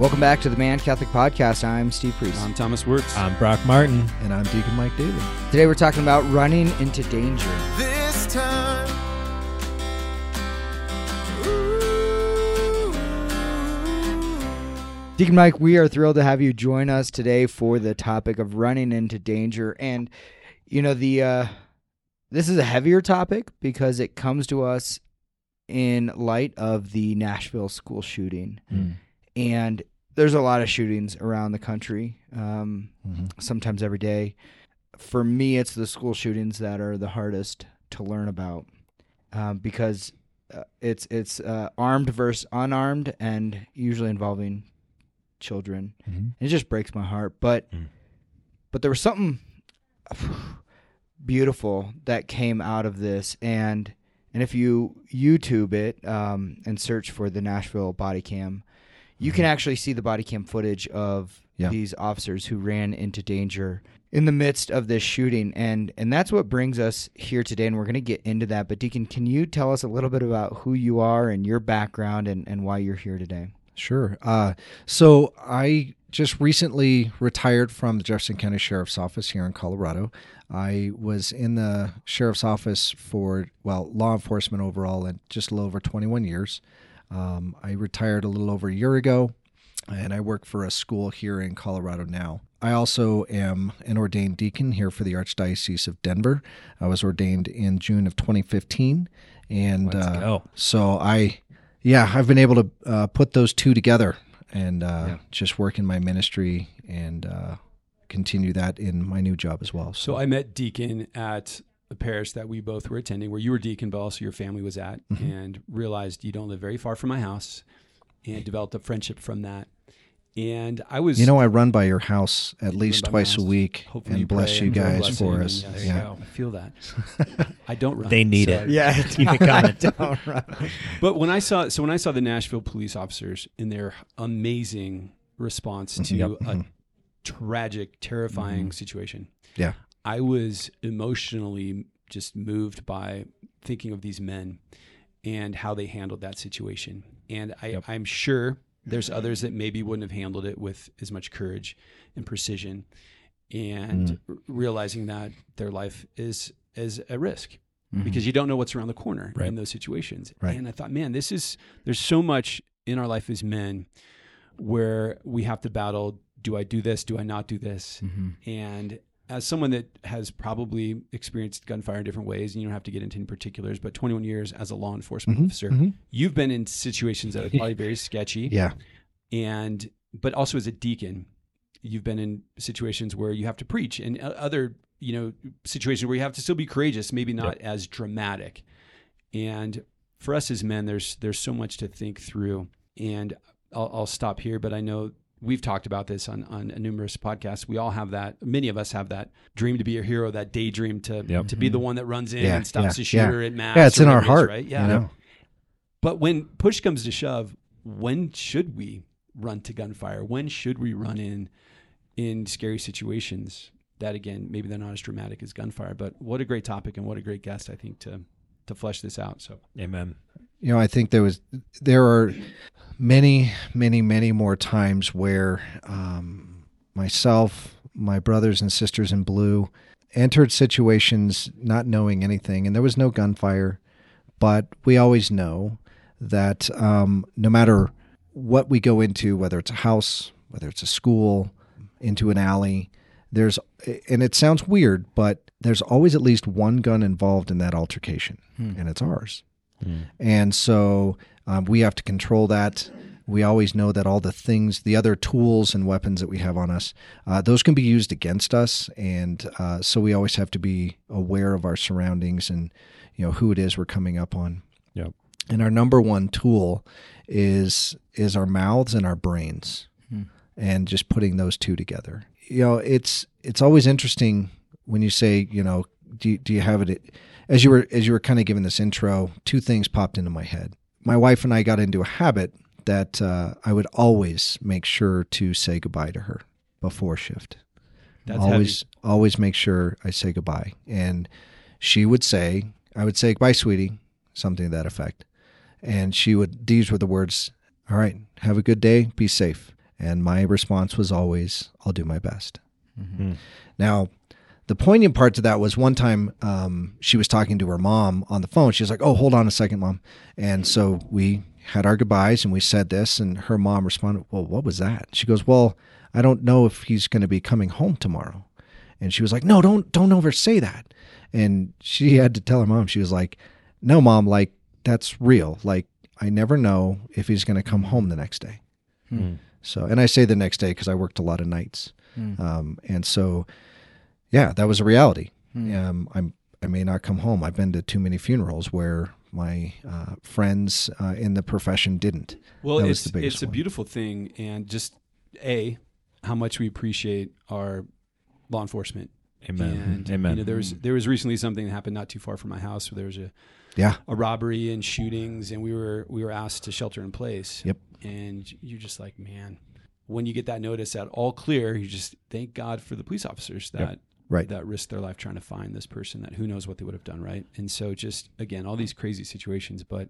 Welcome back to the Man Catholic Podcast. I'm Steve Priest. I'm Thomas Wirtz. I'm Brock Martin. And I'm Deacon Mike Daly. Today we're talking about running into danger. this time. Deacon Mike, we are thrilled to have you join us today for the topic of running into danger. And you know, the uh this is a heavier topic because it comes to us in light of the Nashville school shooting. Mm. And there's a lot of shootings around the country, um, Mhm. sometimes every day. For me, it's the school shootings that are the hardest to learn about um, because uh, it's it's uh, armed versus unarmed, and usually involving children. Mhm. It just breaks my heart. But Mm. but there was something beautiful that came out of this, and and if you YouTube it um, and search for the Nashville body cam, you can actually see the body cam footage of Yeah. these officers who ran into danger in the midst of this shooting and and that's what brings us here today and we're going to get into that but deacon can you tell us a little bit about who you are and your background and, and why you're here today Sure. Uh, so I just recently retired from the Jefferson County Sheriff's Office here in Colorado. I was in the sheriff's office for, well, law enforcement overall, in just a little over 21 years. Um, I retired a little over a year ago, and I work for a school here in Colorado now. I also am an ordained deacon here for the Archdiocese of Denver. I was ordained in June of 2015, and Let's uh, go. so I, yeah, I've been able to uh, put those two together and uh, Yeah. just work in my ministry and uh, continue that in my new job as well. So I met Deacon at the parish that we both were attending, where you were Deacon, but also your family was at, Mm-hmm. and realized you don't live very far from my house, and developed a friendship from that. And I was, you know, I run by your house at run least twice a week Hopefully and you bless you and pray a guys for us. yes, yeah. I feel that. I don't run. They need so- it. yeah Keep it coming. Don't run. But when I saw, so when I saw the Nashville police officers in their amazing response to Yep. a Mhm. tragic, terrifying situation, Yeah. I was emotionally just moved by thinking of these men and how they handled that situation. And I, Yep. I'm sure there's others that maybe wouldn't have handled it with as much courage and precision, and r- realizing that their life is is at risk because you don't know what's around the corner Right. in those situations. Right. And I thought, man, this is there's so much in our life as men where we have to battle. Do I do this? Do I not do this? Mhm. And as someone that has probably experienced gunfire in different ways, and you don't have to get into any particulars, but 21 years as a law enforcement Mhm. officer, Mhm. you've been in situations that are probably very sketchy. Yeah. And but also as a deacon, you've been in situations where you have to preach, and other you know situations where you have to still be courageous, maybe not as dramatic. And for us as men, there's there's so much to think through. And I'll, I'll stop here, but I know we've talked about this on on numerous podcasts. We all have that. Many of us have that dream to be a hero, that daydream to Yep. to be the mm-hmm. one that runs in Yeah, and stops yeah, the shooter at mass. Yeah, it's in our whatever it is, heart. right? Yeah. You know? But when push comes to shove, when should we run to gunfire? When should we run in in scary situations? That again, maybe they're not as dramatic as gunfire, but what a great topic and what a great guest I think to to flesh this out. So Amen. You know, I think there was there are many, many, many more times where um, myself, my brothers and sisters in blue, entered situations not knowing anything, and there was no gunfire, but we always know that um, no matter what we go into, whether it's a house, whether it's a school, into an alley, there's and it sounds weird, but there's always at least one gun involved in that altercation, and it's ours. And so um, we have to control that. We always know that all the things, the other tools and weapons that we have on us, uh, those can be used against us. And uh, so we always have to be aware of our surroundings and, you know, who it is we're coming up on. Yep. And our number one tool is is our mouths and our brains, and just putting those two together. You know, it's it's always interesting when you say, you know, do you, do you have it? As you were as you were kind of giving this intro, two things popped into my head. My wife and I got into a habit that uh, I would always make sure to say goodbye to her before shift. That's always always make sure I say goodbye. And she would say, I would say, Bye, sweetie, something to that effect. And she would these were the words, All right, have a good day, be safe. And my response was always, I'll do my best. Mm-hmm. Now, the poignant part to that was one time um, she was talking to her mom on the phone. She was like, "Oh, hold on a second, mom." And so we had our goodbyes and we said this, and her mom responded, "Well, what was that?" She goes, "Well, I don't know if he's going to be coming home tomorrow." And she was like, "No, don't don't ever say that." And she had to tell her mom. She was like, "No, mom, like that's real. Like I never know if he's going to come home the next day." Hmm. So, and I say the next day because I worked a lot of nights, Hmm. um, and so, yeah, that was a reality. Hmm. Um, I'm I may not come home. I've been to too many funerals where my uh, friends uh, in the profession didn't. Well, That was it's the it's a one. beautiful thing, and just a how much we appreciate our law enforcement. Amen. And Amen. you know, there was there was recently something that happened not too far from my house where there was a Yeah, a robbery and shootings, and we were we were asked to shelter in place. Yep. And you're just like, man, when you get that notice at all clear, you just thank God for the police officers that right. that risked their life trying to find this person that who knows what they would have done, right? And so just again, all these crazy situations, but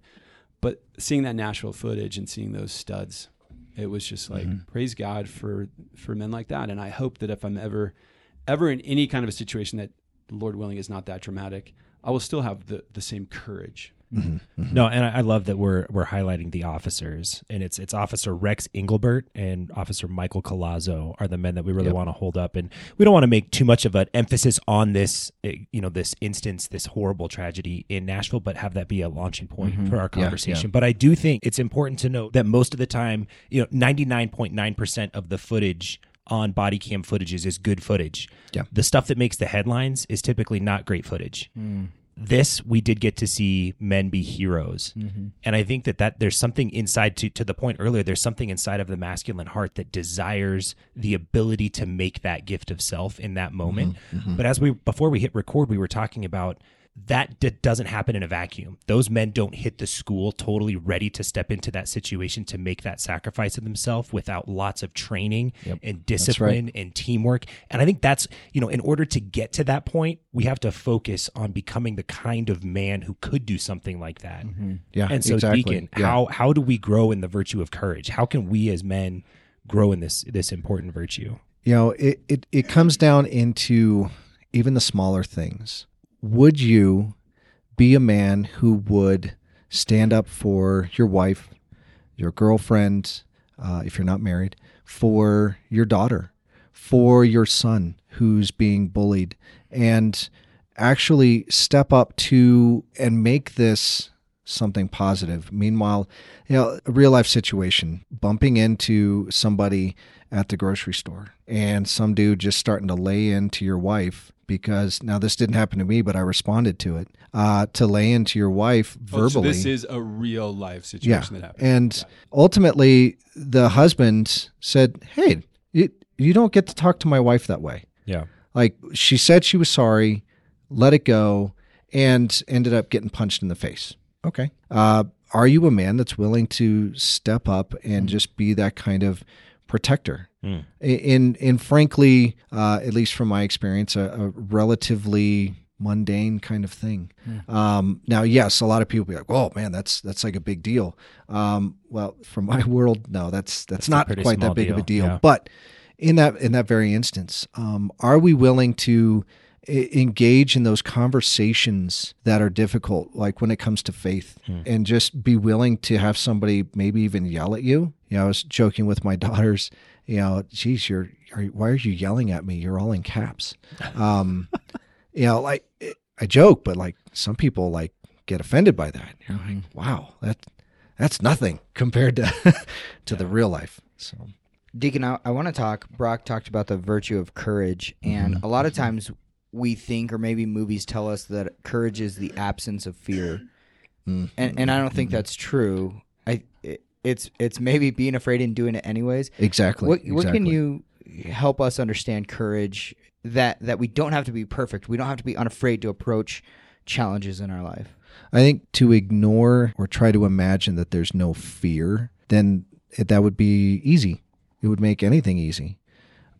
but seeing that Nashville footage and seeing those studs, it was just like Mhm. praise God for for men like that. And I hope that if I'm ever ever in any kind of a situation that Lord willing is not that dramatic, I will still have the the same courage. Mhm, mhm. No, and I I love that we're we're highlighting the officers, and it's it's Officer Rex Engelbert and Officer Michael Collazo are the men that we really Yep. want to hold up, and we don't want to make too much of an emphasis on this, eh, you know, this instance, this horrible tragedy in Nashville, but have that be a launching point Mhm. for our Yeah, conversation. But I do think it's important to note that most of the time, you know, ninety nine point nine percent of the footage on body cam footages is good footage. Yeah. The stuff that makes the headlines is typically not great footage Hmm. This we did get to see men be heroes Mm-hmm. and i think that that there's something inside to to the point earlier there's something inside of the masculine heart that desires the ability to make that gift of self in that moment Mhm. but as we before we hit record we were talking about that d- doesn't happen in a vacuum those men don't hit the school totally ready to step into that situation to make that sacrifice of themselves without lots of training Yep. and discipline and teamwork and i think that's you know in order to get to that point we have to focus on becoming the kind of man who could do something like that Mm-hmm. Yeah, and so exactly. deacon Yeah. how how do we grow in the virtue of courage how can we as men grow in this this important virtue you know it, it it comes down into even the smaller things would you be a man who would stand up for your wife your girlfriend uh, if you're not married for your daughter for your son who's being bullied and actually step up to and make this something positive? Meanwhile you know a real life situation bumping into somebody at the grocery store and some dude just starting to lay into your wife because now this didn't happen to me but i responded to it uh, to lay into your wife Oh, so verbally. this is a real life situation that happened. and ultimately the husband said hey you, you don't get to talk to my wife that way. Yeah. Like she said she was sorry let it go and ended up getting punched in the face. Okay. Uh, are you a man that's willing to step up and just be that kind of protector. Mm. in in frankly uh, at least from my experience a, a relatively mundane kind of thing. Um, now yes a lot of people be like oh man that's that's like a big deal. Um, well from my world no that's that's, That's not quite that big of a deal, deal. Yeah. but in that in that very instance um, are we willing to engage in those conversations that are difficult like when it comes to faith Hmm. and just be willing to have somebody maybe even yell at you. You know i was joking with my daughters you know geez you're, are, why are you yelling at me? You're all in caps. Um you know like i joke but like some people like get offended by that. You're like wow that that's nothing compared to to the real life. So. Deacon, I, I want to talk. Brock talked about the virtue of courage, and a lot of times we think, or maybe movies tell us, that courage is the absence of fear, mm. and and I don't think that's true. I it, it's it's maybe being afraid and doing it anyways. exactly What what can you help us understand courage that that we don't have to be perfect. We don't have to be unafraid to approach challenges in our life. I think to ignore or try to imagine that there's no fear, then that would be easy. It would make anything easy.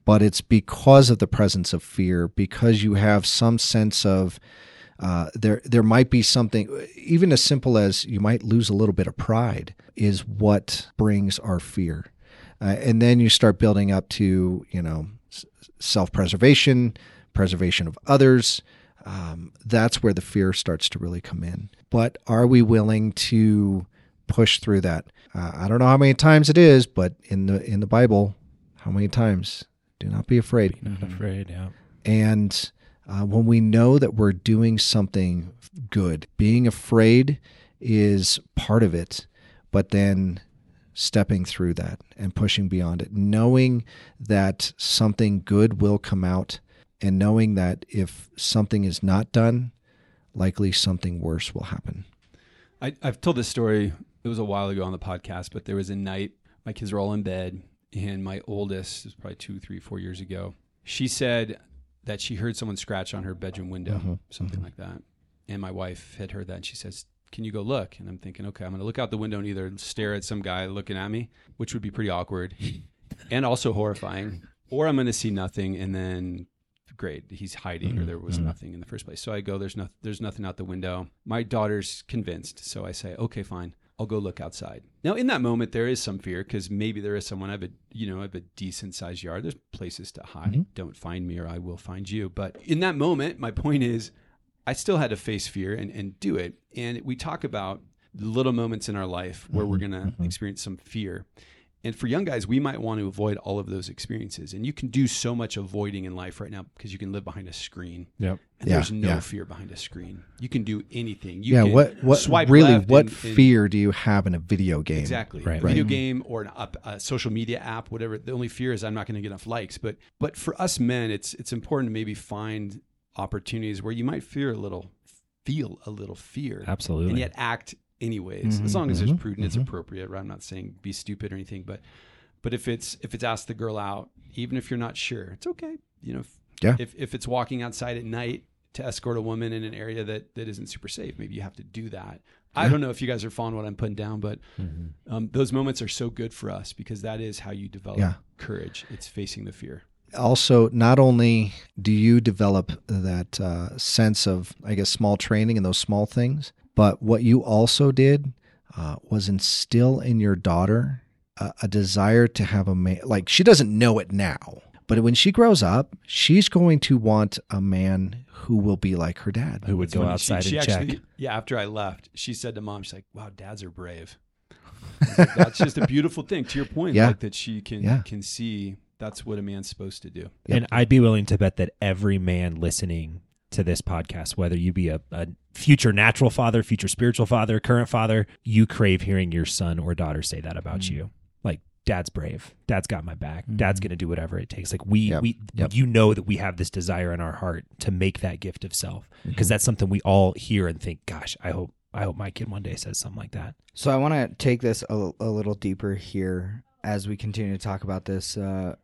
But it's because of the presence of fear, because you have some sense of uh, there. There might be something, even as simple as you might lose a little bit of pride, is what brings our fear. uh, and then you start building up to you know self preservation, preservation of others. Um, that's where the fear starts to really come in. But are we willing to push through that? Uh, I don't know how many times it is, but in the in the Bible, how many times? Do not be afraid. Be not afraid. Yeah. And uh, when we know that we're doing something good, being afraid is part of it, but then stepping through that and pushing beyond it, knowing that something good will come out, and knowing that if something is not done, likely something worse will happen. I, I've told this story. It was a while ago on the podcast, but there was a night my kids were all in bed, and my oldest was probably two, three, four years ago. She said that she heard someone scratch on her bedroom window, Mhm, something mm-hmm. like that. And my wife had heard that, and she says, "Can you go look?" And I'm thinking, okay, I'm going to look out the window and either stare at some guy looking at me, which would be pretty awkward, and also horrifying, or I'm going to see nothing, and then great, he's hiding, or mm-hmm. there was mm-hmm. nothing in the first place. So I go, there's no, there's nothing out the window. My daughter's convinced, so I say, okay, fine. I'll go look outside. Now, in that moment, there is some fear because maybe there is someone. I have a, you know, I have a decent sized yard. There's places to hide. Mm-hmm. Don't find me, or I will find you. But in that moment, my point is, I still had to face fear and, and do it. And we talk about little moments in our life where we're mm-hmm. going to mm-hmm. experience some fear. And for young guys, we might want to avoid all of those experiences. And you can do so much avoiding in life right now because you can live behind a screen. Yep. And Yeah, there's no yeah. fear behind a screen. You can do anything. You yeah, can what what swipe really left what and- and- fear do you have in a video game? Exactly. Right. A video game or an up, a social media app, whatever. The only fear is I'm not going to get enough likes. But but for us men, it's it's important to maybe find opportunities where you might fear a little, feel a little fear, Absolutely. and yet act anyways. Mhm, As long as it's mhm, prudent, it's mhm. appropriate. Right? I'm not saying be stupid or anything, but but if it's if it's ask the girl out, even if you're not sure, it's okay. You know, if, Yeah. If if it's walking outside at night to escort a woman in an area that that isn't super safe, maybe you have to do that. I don't know if you guys are following what I'm putting down, but Mhm. um, those moments are so good for us because that is how you develop Yeah. courage. It's facing the fear. also not only do you develop that uh, sense of i guess small training and those small things but what you also did uh, was instill in your daughter a, a desire to have a man like she doesn't know it now but when she grows up she's going to want a man who will be like her dad Who would go funny. outside she, she and check? actually, Yeah, after I left, she said to mom, she's like, "Wow, dads are brave." Like, that's just a beautiful thing. To your point, Yeah. like that she can Yeah. can see that's what a man's supposed to do. And I'd be willing to bet that every man listening to this podcast, whether you be a, a future natural father, future spiritual father, current father, you crave hearing your son or daughter say that about Mm. you. Like, dad's brave. Dad's got my back. Dad's going to do whatever it takes. Like we, Yep. we, Yep. you know that we have this desire in our heart to make that gift of self because that's something we all hear and think, gosh, I hope, I hope my kid one day says something like that. So I want to take this a, a little deeper here as we continue to talk about this uh,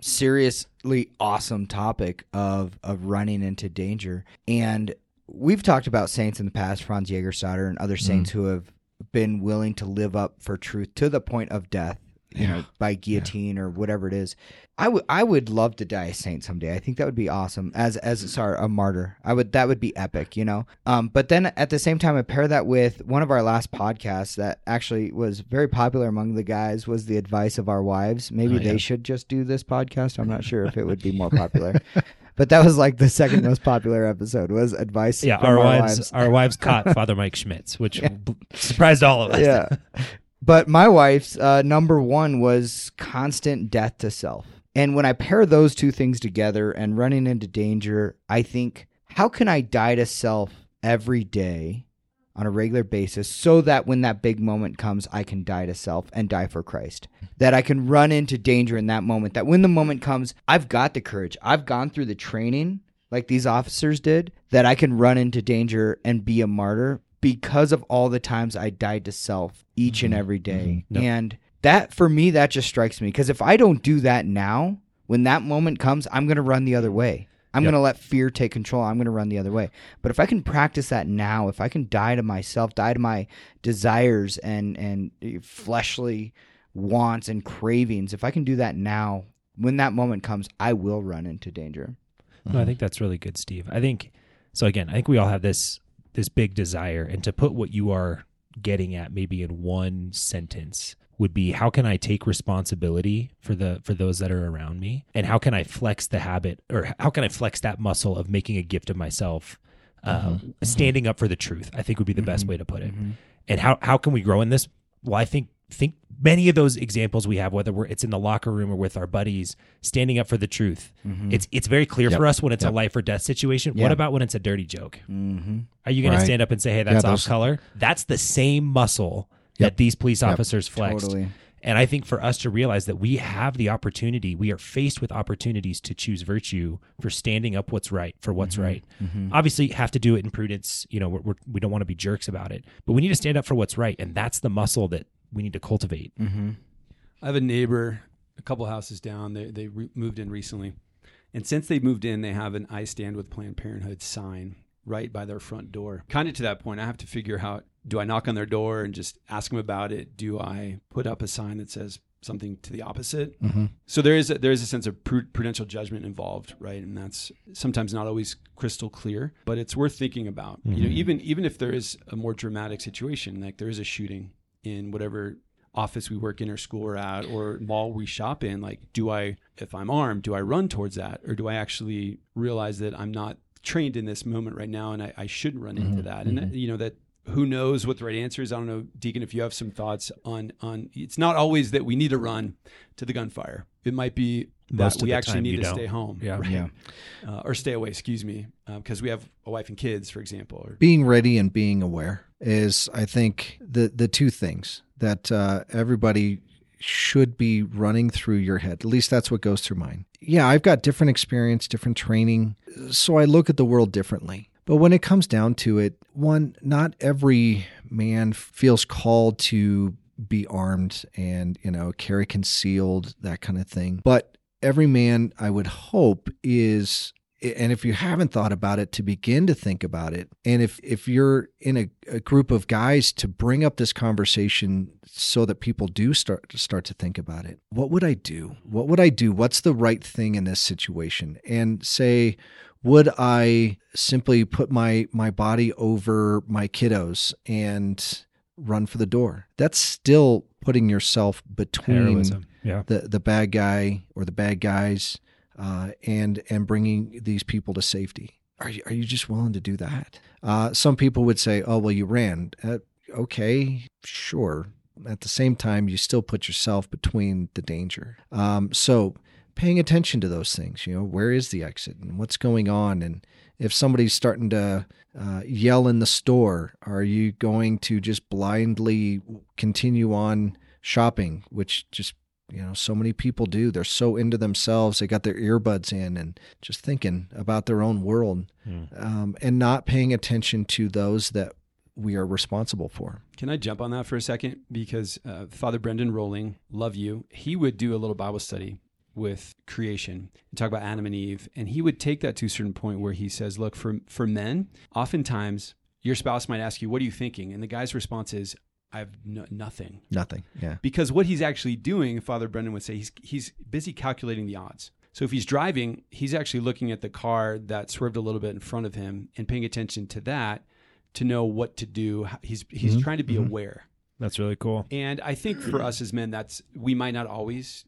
seriously awesome topic of of running into danger. And we've talked about saints in the past, Franz Jägerstatter and other mm-hmm. saints who have been willing to live up for truth to the point of death, you know, by guillotine or whatever it is. I would I would love to die a saint someday. I think that would be awesome. As as sorry, a martyr. I would that would be epic, you know. Um, but then at the same time, I pair that with one of our last podcasts that actually was very popular among the guys was the advice of our wives. Maybe Oh, they yeah. should just do this podcast. I'm not sure if it would be more popular. But that was like the second most popular episode was advice. Yeah, from our, wives, our wives caught Father Mike Schmitz, which Yeah. b- surprised all of us. yeah. But my wife's uh, number one was constant death to self. And when I pair those two things together and running into danger, I think, how can I die to self every day on a regular basis so that when that big moment comes, I can die to self and die for Christ? That I can run into danger in that moment. That when the moment comes, I've got the courage. I've gone through the training like these officers did, that I can run into danger and be a martyr because of all the times I died to self each and mm-hmm. every day. Mm-hmm. Yep. And that, for me, that just strikes me. Because if I don't do that now, when that moment comes, I'm going to run the other way. I'm Yep. going to let fear take control. I'm going to run the other way. But if I can practice that now, if I can die to myself, die to my desires and and fleshly wants and cravings, if I can do that now, when that moment comes, I will run into danger. No, I mm-hmm. think that's really good, Steve. I think so. Again, I think we all have this this big desire, and to put what you are getting at maybe in one sentence would be how can I take responsibility for the for those that are around me? And how can I flex the habit or how can I flex that muscle of making a gift of myself uh, mm-hmm. Mm-hmm. standing up for the truth I think would be the best mm-hmm. way to put it. And how how can we grow in this? Well I think think many of those examples we have whether we're it's in the locker room or with our buddies standing up for the truth it's it's very clear for us when it's a life or death situation what about when it's a dirty joke Mm-hmm. are you going to stand up and say, "Hey, that's Yeah, off color"? That's the same muscle Yep. that these police officers flexed. Totally. And I think for us to realize that we have the opportunity, we are faced with opportunities to choose virtue for standing up what's right for what's Mm-hmm. right. Obviously, you have to do it in prudence. You know, we're, we're, we don't want to be jerks about it, but we need to stand up for what's right, and that's the muscle that we need to cultivate. Mm-hmm. I have a neighbor a couple houses down. They they re- moved in recently, and since they moved in, they have an "I stand with Planned Parenthood" sign right by their front door. Kind of to that point, I have to figure out: do I knock on their door and just ask them about it? Do I put up a sign that says something to the opposite? Mm-hmm. So there is a, there is a sense of prudential judgment involved, right? And that's sometimes not always crystal clear, but it's worth thinking about. You know, Mhm. even even if there is a more dramatic situation, like there is a shooting in whatever office we work in or school we're at or mall we shop in, like do I if I'm armed, do I run towards that? Or do I actually realize that I'm not trained in this moment right now and I, I shouldn't run into mm-hmm. that? And that, mm-hmm. you know that who knows what the right answer is? I don't know, Deacon, if you have some thoughts on on. It's not always that we need to run to the gunfire. It might be that Most we actually time need to don't. stay home, Yeah. right? Yeah. uh, or stay away. Excuse me, because we have a wife and kids, for example. Or, being ready and being aware is i think the the two things that uh, everybody should be running through your head at least that's what goes through mine yeah i've got different experience different training so i look at the world differently but when it comes down to it one not every man feels called to be armed and you know carry concealed that kind of thing. But every man i would hope is and if you haven't thought about it to begin to think about it and if if you're in a, a group of guys to bring up this conversation so that people do start start to think about it what would i do? What would i do? What's the right thing in this situation? And say would i simply put my my body over my kiddos and run for the door that's still putting yourself between Heroism. Yeah. the the bad guy or the bad guys uh, and and bringing these people to safety. Are you are you just willing to do that? Uh, some people would say, "Oh, well, you ran." Uh, okay, sure. At the same time, you still put yourself between the danger. Um, so, paying attention to those things. You know, where is the exit and what's going on, and if somebody's starting to uh, yell in the store, are you going to just blindly continue on shopping, which just you know so many people do they're so into themselves they got their earbuds in and just thinking about their own world um, and not paying attention to those that we are responsible for Can I jump on that for a second? Because uh, Father Brendan Rolling, love you. He would do a little Bible study with creation and talk about Adam and Eve, and he would take that to a certain point where he says, "Look, for for men, oftentimes your spouse might ask you, "What are you thinking?" and the guy's response is, "I have no, nothing." nothing yeah because what he's actually doing, Father Brendan would say, he's he's busy calculating the odds. So if he's driving, he's actually looking at the car that swerved a little bit in front of him and paying attention to that to know what to do. He's he's Mhm, trying to be mhm. aware. That's really cool. And I think for us as men, that's we might not always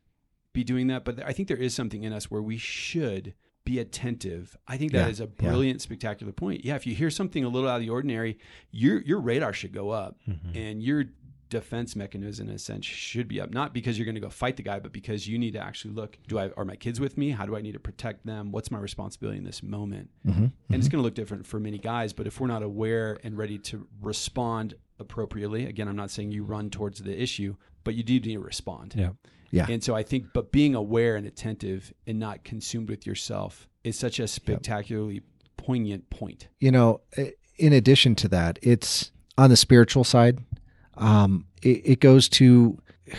be doing that, but I think there is something in us where we should be attentive. I think that Yeah, is a yeah. brilliant, spectacular point. Yeah, if you hear something a little out of the ordinary, your your radar should go up, Mhm. and your defense mechanism, in a sense, should be up. Not because you're going to go fight the guy, but because you need to actually look: Do I are my kids with me? How do I need to protect them? What's my responsibility in this moment? mm-hmm. and it's going to look different for many guys but if we're not aware and ready to respond appropriately again i'm not saying you run towards the issue but you do need to respond Yeah. Yeah. and so i think but being aware and attentive and not consumed with yourself is such a spectacularly poignant point you know in addition to that it's on the spiritual side um, it, it goes to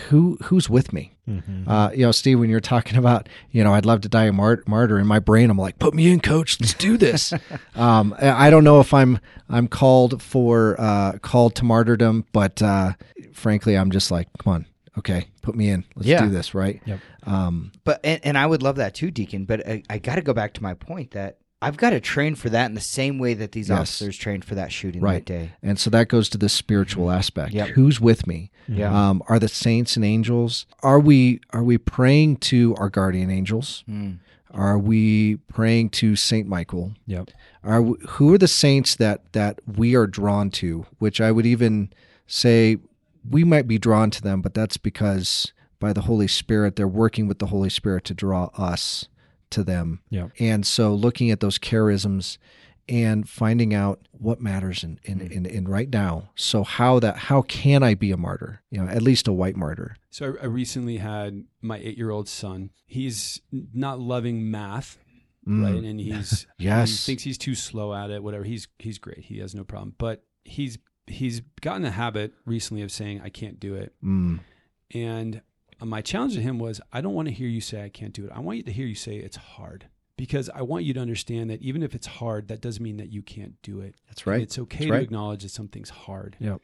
who who's with me Mhm. Uh, you know, Steve, when you're talking about, you know, I'd love to die a mart- martyr in my brain, I'm like, put me in, coach. Let's do this. um, I I don't know if I'm I'm called for uh, called to martyrdom, but uh, frankly, I'm just like, come on, okay, put me in. Let's Yeah. do this, right? Yep. Um, But and, and I would love that too, Deacon. But I, I got to go back to my point that I've got to train for that in the same way that these Yes. officers trained for that shooting Right. that day. And so that goes to the spiritual aspect. Yep. Who's with me? Yeah. Um, are the saints and angels? Are we are we praying to our guardian angels? Mm. Are we praying to Saint Michael? Yep. Are we, who are the saints that that we are drawn to? Which I would even say we might be drawn to them, but that's because by the Holy Spirit, they're working with the Holy Spirit to draw us to them. Yeah. And so looking at those charisms and finding out what matters in, in, in, in right now. So how that how can I be a martyr? You know, at least a white martyr. So I, I recently had my eight-year-old son. He's not loving math, Mm. right? And he's Yes. he thinks he's too slow at it. Whatever. He's he's great. He has no problem. But he's he's gotten the habit recently of saying I can't do it. Mm. And my challenge to him was I don't want to hear you say I can't do it. I want you to hear you say it's hard because I want you to understand that even if it's hard, that doesn't mean that you can't do it. That's right. It's okay That's to right. acknowledge that something's hard. Yep.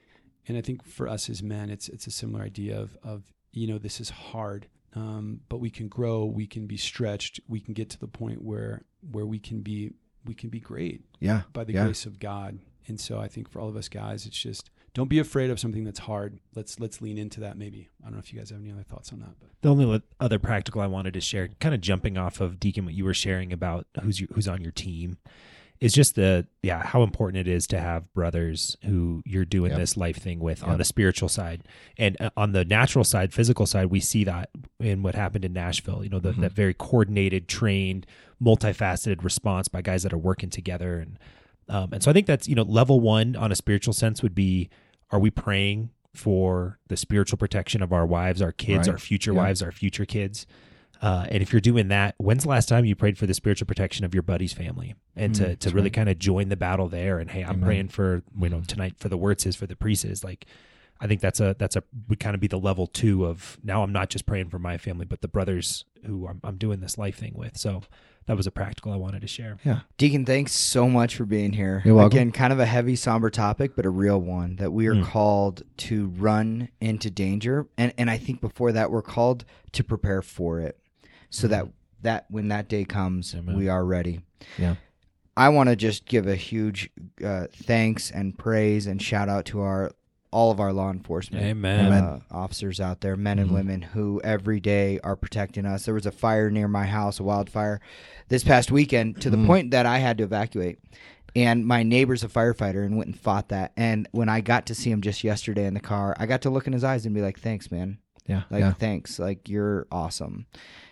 And I think for us as men, it's it's a similar idea of of you know this is hard, um, but we can grow, we can be stretched, we can get to the point where where we can be we can be great Yeah. by the Yeah. grace of God. And so I think for all of us guys, it's just don't be afraid of something that's hard. Let's let's lean into that. Maybe I don't know if you guys have any other thoughts on that, but The only other practical I wanted to share, kind of jumping off of Deacon, what you were sharing about who's your, who's on your team, is just the yeah how important it is to have brothers who you're doing Yep. this life thing with Yep. on the spiritual side and uh, on the natural side, physical side. We see that in what happened in Nashville. You know, the, Mhm. that very coordinated, trained, multifaceted response by guys that are working together, and um, and so I think that's you know level one on a spiritual sense would be: Are we praying for the spiritual protection of our wives, our kids, Right. our future Yeah. wives, our future kids? Uh, and if you're doing that, when's the last time you prayed for the spiritual protection of your buddy's family and to, to really right. kind of join the battle there? And hey, I'm Amen. praying for you know tonight for the Wurtzes, for the Priestes. Like, I think that's a that's a would kind of be the level two of now. I'm not just praying for my family, but the brothers who I'm, I'm doing this life thing with. So that was a practical I wanted to share. Yeah. Deacon, thanks so much for being here. You're welcome. Again, kind of a heavy, somber topic, but a real one that we are Mm. called to run into danger, and and I think before that we're called to prepare for it, so that that when that day comes, Amen. we are ready. Yeah. I want to just give a huge uh, thanks and praise and shout out to our all of our law enforcement Amen. uh, officers out there, men and Mhm. women who every day are protecting us. There was a fire near my house, a wildfire, this past weekend, to the Mm. point that I had to evacuate. And my neighbor's a firefighter and went and fought that. And when I got to see him just yesterday in the car, I got to look in his eyes and be like, "Thanks, man. Yeah. Like, yeah. thanks. Like, you're awesome."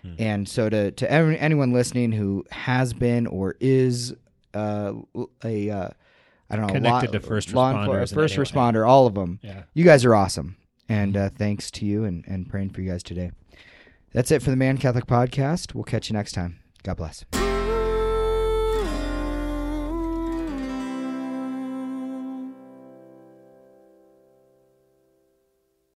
Mm. And so to to every, anyone listening who has been or is uh, a uh, I don't know Connected law, to first law responders first anyone. responder, all of them Yeah. you guys are awesome. And uh, thanks to you and, and praying for you guys today. That's it for the man catholic podcast. We'll catch you next time. God bless